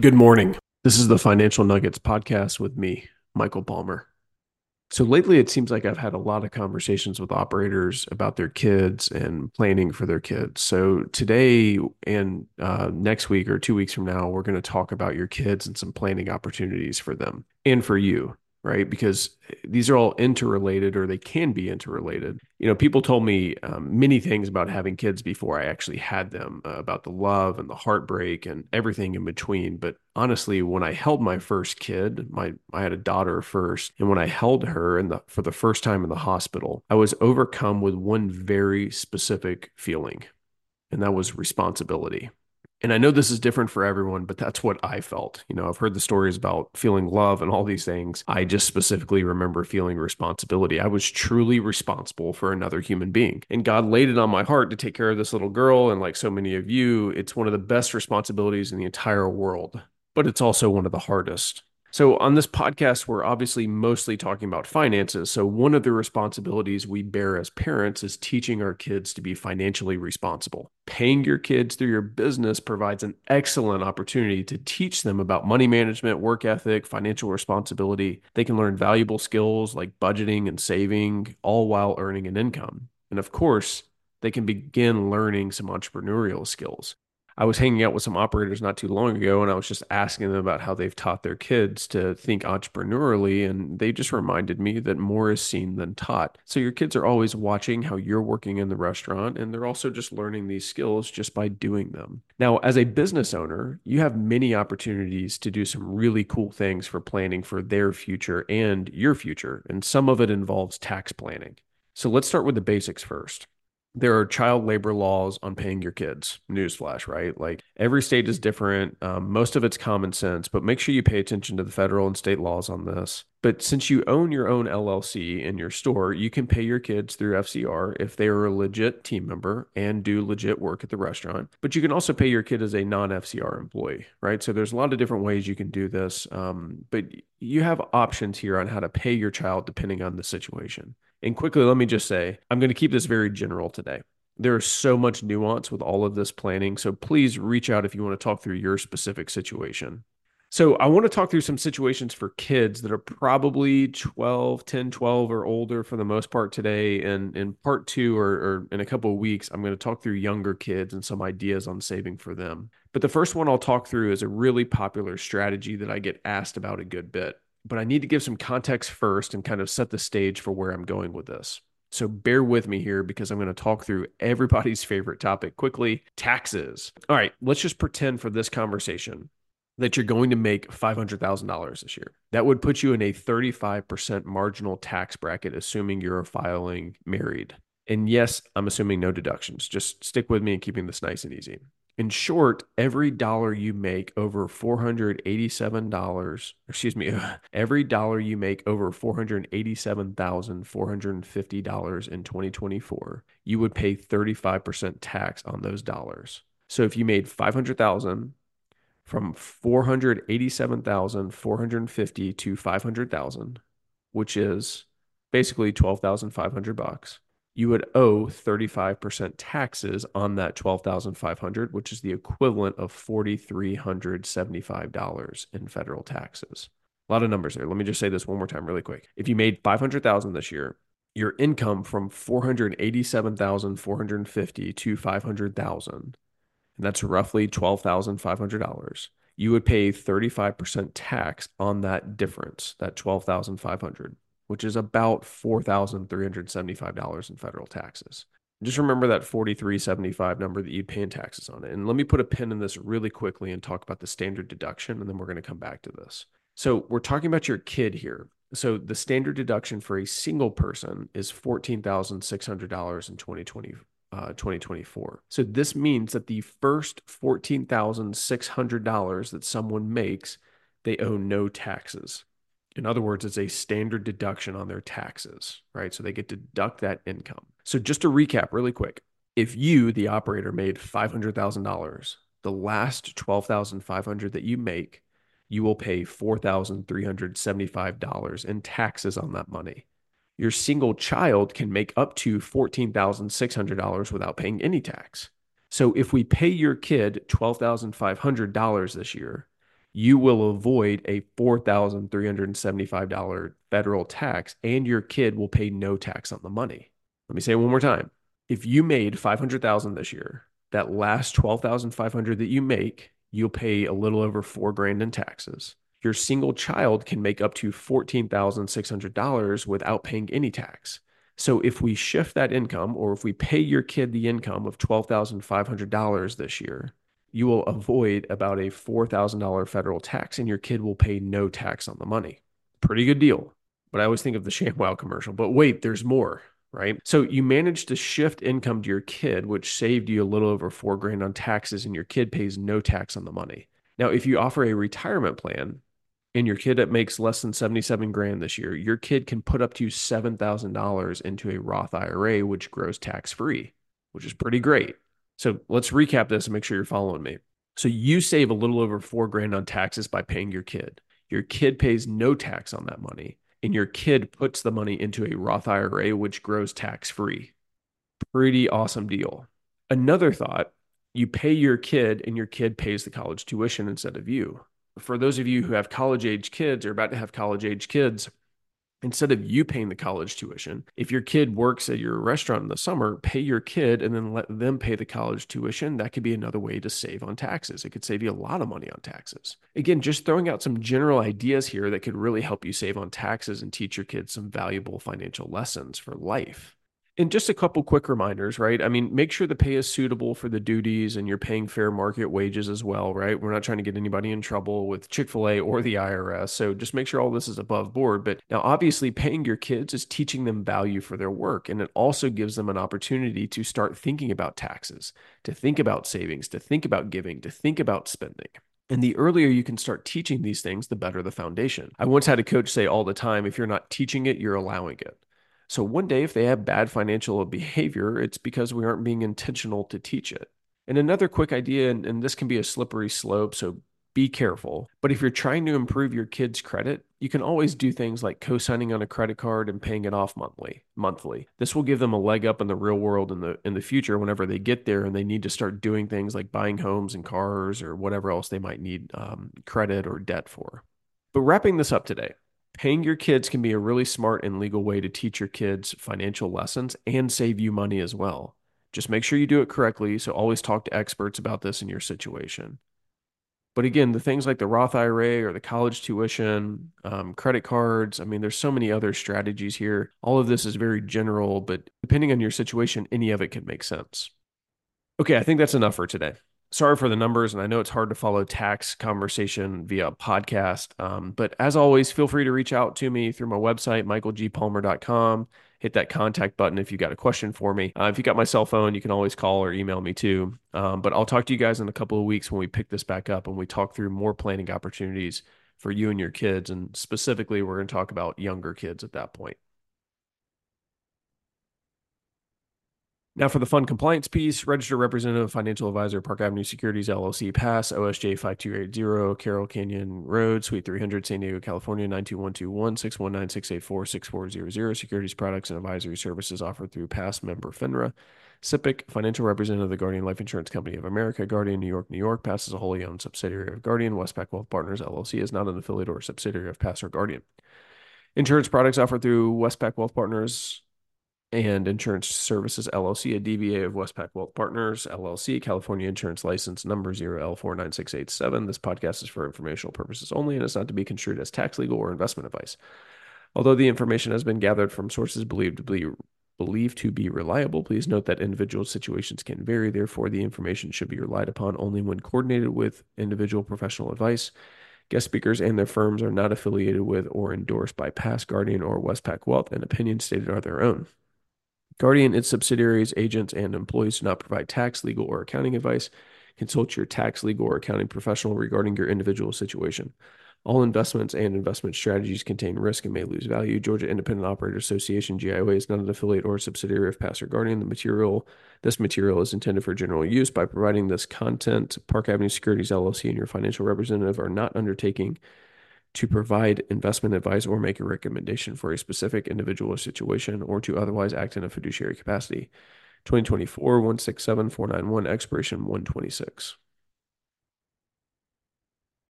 Good morning. This is the Financial Nuggets podcast with me, Michael Palmer. So lately, it seems like I've had a lot of conversations with operators about their kids and planning for their kids. So today and uh, next week or two weeks from now, we're going to talk about your kids and some planning opportunities for them and for you right? Because these are all interrelated or they can be interrelated. You know, people told me um, many things about having kids before I actually had them, uh, about the love and the heartbreak and everything in between. But honestly, when I held my first kid, my I had a daughter first, and when I held her in the for the first time in the hospital, I was overcome with one very specific feeling, and that was responsibility and I know this is different for everyone, but that's what I felt. You know, I've heard the stories about feeling love and all these things. I just specifically remember feeling responsibility. I was truly responsible for another human being. And God laid it on my heart to take care of this little girl. And like so many of you, it's one of the best responsibilities in the entire world, but it's also one of the hardest. So, on this podcast, we're obviously mostly talking about finances. So, one of the responsibilities we bear as parents is teaching our kids to be financially responsible. Paying your kids through your business provides an excellent opportunity to teach them about money management, work ethic, financial responsibility. They can learn valuable skills like budgeting and saving, all while earning an income. And of course, they can begin learning some entrepreneurial skills. I was hanging out with some operators not too long ago and I was just asking them about how they've taught their kids to think entrepreneurially. And they just reminded me that more is seen than taught. So your kids are always watching how you're working in the restaurant and they're also just learning these skills just by doing them. Now, as a business owner, you have many opportunities to do some really cool things for planning for their future and your future. And some of it involves tax planning. So let's start with the basics first there are child labor laws on paying your kids. Newsflash, right? Like every state is different. Um, most of it's common sense, but make sure you pay attention to the federal and state laws on this. But since you own your own LLC in your store, you can pay your kids through FCR if they are a legit team member and do legit work at the restaurant. But you can also pay your kid as a non FCR employee, right? So there's a lot of different ways you can do this. Um, but you have options here on how to pay your child depending on the situation. And quickly, let me just say, I'm going to keep this very general today. There is so much nuance with all of this planning. So please reach out if you want to talk through your specific situation. So I want to talk through some situations for kids that are probably 12, 10, 12 or older for the most part today. And in part two or, or in a couple of weeks, I'm going to talk through younger kids and some ideas on saving for them. But the first one I'll talk through is a really popular strategy that I get asked about a good bit but I need to give some context first and kind of set the stage for where I'm going with this. So bear with me here because I'm going to talk through everybody's favorite topic quickly taxes. All right, let's just pretend for this conversation that you're going to make $500,000 this year. That would put you in a 35% marginal tax bracket, assuming you're filing married. And yes, I'm assuming no deductions. Just stick with me and keeping this nice and easy. In short, every dollar you make over $487, excuse me, every dollar you make over $487,450 in 2024, you would pay 35% tax on those dollars. So if you made 500,000 from 487,450 to 500,000, which is basically 12,500 bucks you would owe 35% taxes on that 12,500, which is the equivalent of $4,375 in federal taxes. A lot of numbers there. Let me just say this one more time really quick. If you made 500,000 this year, your income from 487,450 to 500,000, and that's roughly $12,500. You would pay 35% tax on that difference, that 12,500 which is about $4,375 in federal taxes. Just remember that 4375 number that you'd pay in taxes on it. And let me put a pin in this really quickly and talk about the standard deduction, and then we're going to come back to this. So we're talking about your kid here. So the standard deduction for a single person is $14,600 in 2020, uh, 2024. So this means that the first $14,600 that someone makes, they owe no taxes. In other words, it's a standard deduction on their taxes, right? So they get to deduct that income. So just to recap really quick, if you, the operator, made $500,000, the last 12,500 that you make, you will pay $4,375 in taxes on that money. Your single child can make up to $14,600 without paying any tax. So if we pay your kid $12,500 this year, you will avoid a $4,375 federal tax and your kid will pay no tax on the money. Let me say it one more time. If you made 500,000 this year, that last 12,500 that you make, you'll pay a little over 4 grand in taxes. Your single child can make up to $14,600 without paying any tax. So if we shift that income or if we pay your kid the income of $12,500 this year, you will avoid about a $4,000 federal tax and your kid will pay no tax on the money. Pretty good deal. But I always think of the ShamWow commercial. But wait, there's more, right? So you managed to shift income to your kid, which saved you a little over four grand on taxes, and your kid pays no tax on the money. Now, if you offer a retirement plan and your kid that makes less than 77 grand this year, your kid can put up to $7,000 into a Roth IRA, which grows tax free, which is pretty great. So let's recap this and make sure you're following me. So you save a little over four grand on taxes by paying your kid. Your kid pays no tax on that money, and your kid puts the money into a Roth IRA, which grows tax free. Pretty awesome deal. Another thought you pay your kid, and your kid pays the college tuition instead of you. For those of you who have college age kids or about to have college age kids, instead of you paying the college tuition, if your kid works at your restaurant in the summer, pay your kid and then let them pay the college tuition. That could be another way to save on taxes. It could save you a lot of money on taxes. Again, just throwing out some general ideas here that could really help you save on taxes and teach your kids some valuable financial lessons for life. And just a couple quick reminders, right? I mean, make sure the pay is suitable for the duties and you're paying fair market wages as well, right? We're not trying to get anybody in trouble with Chick fil A or the IRS. So just make sure all this is above board. But now, obviously, paying your kids is teaching them value for their work. And it also gives them an opportunity to start thinking about taxes, to think about savings, to think about giving, to think about spending. And the earlier you can start teaching these things, the better the foundation. I once had a coach say all the time if you're not teaching it, you're allowing it. So one day, if they have bad financial behavior, it's because we aren't being intentional to teach it. And another quick idea, and, and this can be a slippery slope, so be careful. But if you're trying to improve your kid's credit, you can always do things like co-signing on a credit card and paying it off monthly. Monthly. This will give them a leg up in the real world in the in the future whenever they get there and they need to start doing things like buying homes and cars or whatever else they might need um, credit or debt for. But wrapping this up today, Paying your kids can be a really smart and legal way to teach your kids financial lessons and save you money as well. Just make sure you do it correctly. So always talk to experts about this in your situation. But again, the things like the Roth IRA or the college tuition, um, credit cards, I mean, there's so many other strategies here. All of this is very general, but depending on your situation, any of it can make sense. Okay, I think that's enough for today sorry for the numbers, and I know it's hard to follow tax conversation via podcast. Um, but as always, feel free to reach out to me through my website, michaelgpalmer.com. Hit that contact button if you got a question for me. Uh, if you got my cell phone, you can always call or email me too. Um, but I'll talk to you guys in a couple of weeks when we pick this back up and we talk through more planning opportunities for you and your kids. And specifically, we're going to talk about younger kids at that point. Now, for the fund compliance piece, registered representative, financial advisor, Park Avenue Securities LLC, PAS OSJ 5280, Carroll Canyon Road, Suite 300, San Diego, California 92121 619 684 6400. Securities products and advisory services offered through PAS member FINRA. SIPC, financial representative of the Guardian Life Insurance Company of America, Guardian New York, New York, passes a wholly owned subsidiary of Guardian. Westpac Wealth Partners LLC is not an affiliate or subsidiary of PAS or Guardian. Insurance products offered through Westpac Wealth Partners and Insurance Services LLC, a DBA of Westpac Wealth Partners LLC, California Insurance License Number 0L49687. This podcast is for informational purposes only and is not to be construed as tax, legal, or investment advice. Although the information has been gathered from sources believed to be believed to be reliable, please note that individual situations can vary. Therefore, the information should be relied upon only when coordinated with individual professional advice. Guest speakers and their firms are not affiliated with or endorsed by PAS Guardian or Westpac Wealth, and opinions stated are their own. Guardian, its subsidiaries, agents, and employees do not provide tax, legal, or accounting advice. Consult your tax, legal, or accounting professional regarding your individual situation. All investments and investment strategies contain risk and may lose value. Georgia Independent Operator Association (GIOA) is not an affiliate or subsidiary of PAS or Guardian. The material, this material, is intended for general use. By providing this content, Park Avenue Securities LLC and your financial representative are not undertaking to provide investment advice or make a recommendation for a specific individual or situation or to otherwise act in a fiduciary capacity. 2024 167491 expiration 126.